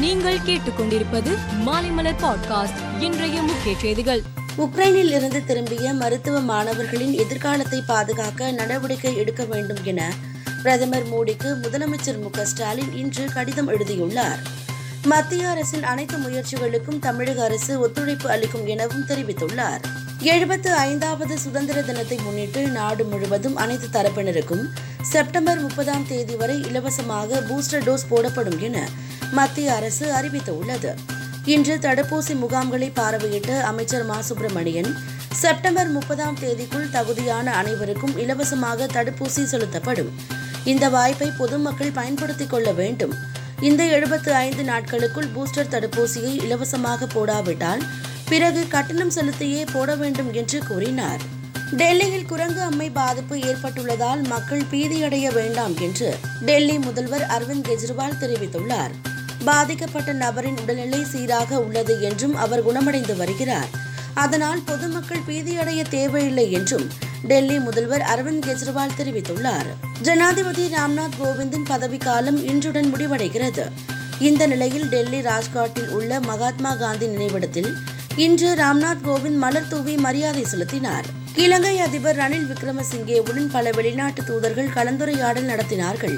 நீங்கள் கேட்டுக்கொண்டிருப்பது மாலைமலர் பாட்காஸ்ட் இன்றைய முக்கிய செய்திகள். உக்ரைனில் இருந்து திரும்பிய மருத்துவ மாணவர்களின் எதிர்காலத்தை பாதுகாக்க நடவடிக்கை எடுக்க வேண்டும் என பிரதமர் மோடிக்கு முதலமைச்சர் மு ஸ்டாலின் இன்று கடிதம் எழுதியுள்ளார். மத்திய அரசின் அனைத்து முயற்சிகளுக்கும் தமிழக அரசு ஒத்துழைப்பு அளிக்கும் எனவும் தெரிவித்துள்ளார். எழுபத்து ஐந்தாவது சுதந்திர தினத்தை முன்னிட்டு நாடு முழுவதும் அனைத்து தரப்பினருக்கும் செப்டம்பர் முப்பதாம் தேதி வரை இலவசமாக பூஸ்டர் டோஸ் போடப்படும் என மத்திய அரசு அறிவித்துள்ளது. இன்று தடுப்பூசி முகாம்களை பார்வையிட்ட அமைச்சர் மா. சுப்பிரமணியன் செப்டம்பர் முப்பதாம் தேதிக்குள் தகுதியான அனைவருக்கும் இலவசமாக தடுப்பூசி செலுத்தப்படும். இந்த வாய்ப்பை பொதுமக்கள் பயன்படுத்திக் கொள்ள வேண்டும். இந்த எழுபத்து ஐந்து நாட்களுக்குள் பூஸ்டர் தடுப்பூசியை இலவசமாக போடாவிட்டால் பிறகு கட்டணம் செலுத்தியே போட வேண்டும் என்று கூறினார். டெல்லியில் குரங்கு அம்மை பாதிப்பு ஏற்பட்டுள்ளதால் மக்கள் பீதியடைய வேண்டாம் என்று டெல்லி முதல்வர் அரவிந்த் கெஜ்ரிவால் தெரிவித்துள்ளார். பாதிக்கப்பட்ட நபரின் உடல்நிலை சீராக உள்ளது என்றும் அவர் குணமடைந்து வருகிறார். அதனால் பொதுமக்கள் பீதியடைய தேவையில்லை என்றும் டெல்லி முதல்வர் அரவிந்த் கெஜ்ரிவால் தெரிவித்துள்ளார். ஜனாதிபதி ராம்நாத் கோவிந்தின் பதவிக்காலம் இன்றுடன் முடிவடைகிறது. இந்த நிலையில் டெல்லி ராஜ்காட்டில் உள்ள மகாத்மா காந்தி நினைவிடத்தில் இன்று ராம்நாத் கோவிந்த் மலர் தூவி மரியாதை செலுத்தினார். இலங்கை அதிபர் ரணில் விக்ரமசிங்கேவுடன் பல வெளிநாட்டு தூதர்கள் கலந்துரையாடல் நடத்தினார்கள்.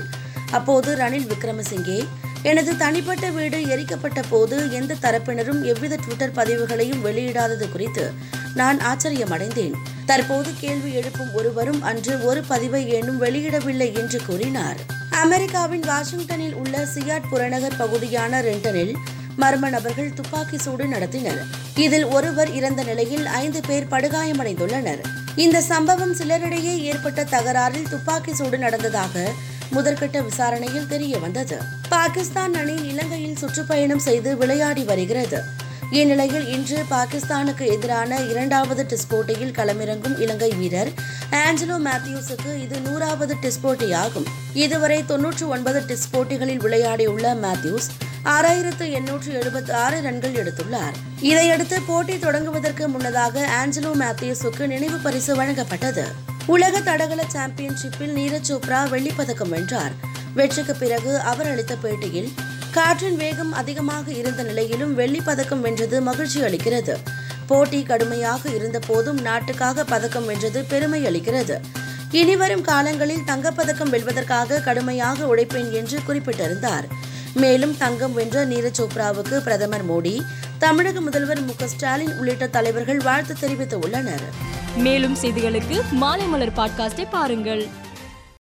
அப்போது ரணில் விக்ரமசிங்கே எனது தனிப்பட்ட வீடு எரிக்கப்பட்ட போது எந்த தரப்பினரும் எவ்வித ட்விட்டர் பதிவுகளையும் வெளியிடாதது குறித்து நான் ஆச்சரியமடைந்தேன். தற்போது கேள்வி எழுப்பும் ஒருவரும் அன்று ஒரு பதிவை ஏனும் வெளியிடவில்லை என்று கூறினார். அமெரிக்காவின் வாஷிங்டனில் உள்ள சியாட் புறநகர் பகுதியான ரெண்டனில் மர்ம நபர்கள் துப்பாக்கி சூடு நடத்தினர். இதில் ஒருவர் இறந்த நிலையில் ஐந்து பேர் படுகாயமடைந்துள்ளனர். இந்த சம்பவம் சிலரிடையே ஏற்பட்ட தகராறில் துப்பாக்கி சூடு நடந்ததாக முதற்கட்ட விசாரணையில் தெரிய வந்தது பாகிஸ்தான் அணி இலங்கையில் சுற்றுப்பயணம் செய்து விளையாடி வருகிறது. இந்நிலையில் இன்று பாகிஸ்தானுக்கு எதிரான இரண்டாவது டெஸ்ட் போட்டியில் களமிறங்கும் இலங்கை வீரர் ஆஞ்சலோ மேத்யூஸுக்கு இது நூறாவது டெஸ்ட் போட்டியாகும். இதுவரை தொன்னூற்று ஒன்பது டெஸ்ட் போட்டிகளில் விளையாடியுள்ள மேத்யூஸ் ஆறாயிரத்து எண்ணூற்று எழுபத்தி ஆறு ரன்கள் எடுத்துள்ளார். இதையடுத்து போட்டி தொடங்குவதற்கு முன்னதாக ஆஞ்சலோ மேத்யூஸுக்கு நினைவு பரிசு வழங்கப்பட்டது. உலக தடகள சாம்பியன்ஷிப்பில் நீரஜ் சோப்ரா வெள்ளிப்பதக்கம் வென்றார். வெற்றிக்கு பிறகு அவர் அளித்த பேட்டியில் காற்றின் வேகம் அதிகமாக இருந்த நிலையிலும் வெள்ளிப் பதக்கம் வென்றது மகிழ்ச்சி அளிக்கிறது. போட்டி கடுமையாக இருந்த போதும் நாட்டுக்காக பதக்கம் வென்றது பெருமை அளிக்கிறது. இனிவரும் காலங்களில் தங்கப்பதக்கம் வெல்வதற்காக கடுமையாக உழைப்பேன் என்று குறிப்பிட்டிருந்தார். மேலும் தங்கம் வென்ற நீரஜ் சோப்ராவுக்கு பிரதமர் மோடி தமிழக முதல்வர் மு ஸ்டாலின் உள்ளிட்ட தலைவர்கள் வாழ்த்து தெரிவித்துள்ளனர் மேலும் செய்திகளுக்கு மாலை மலர் பாட்காஸ்டை பாருங்கள்.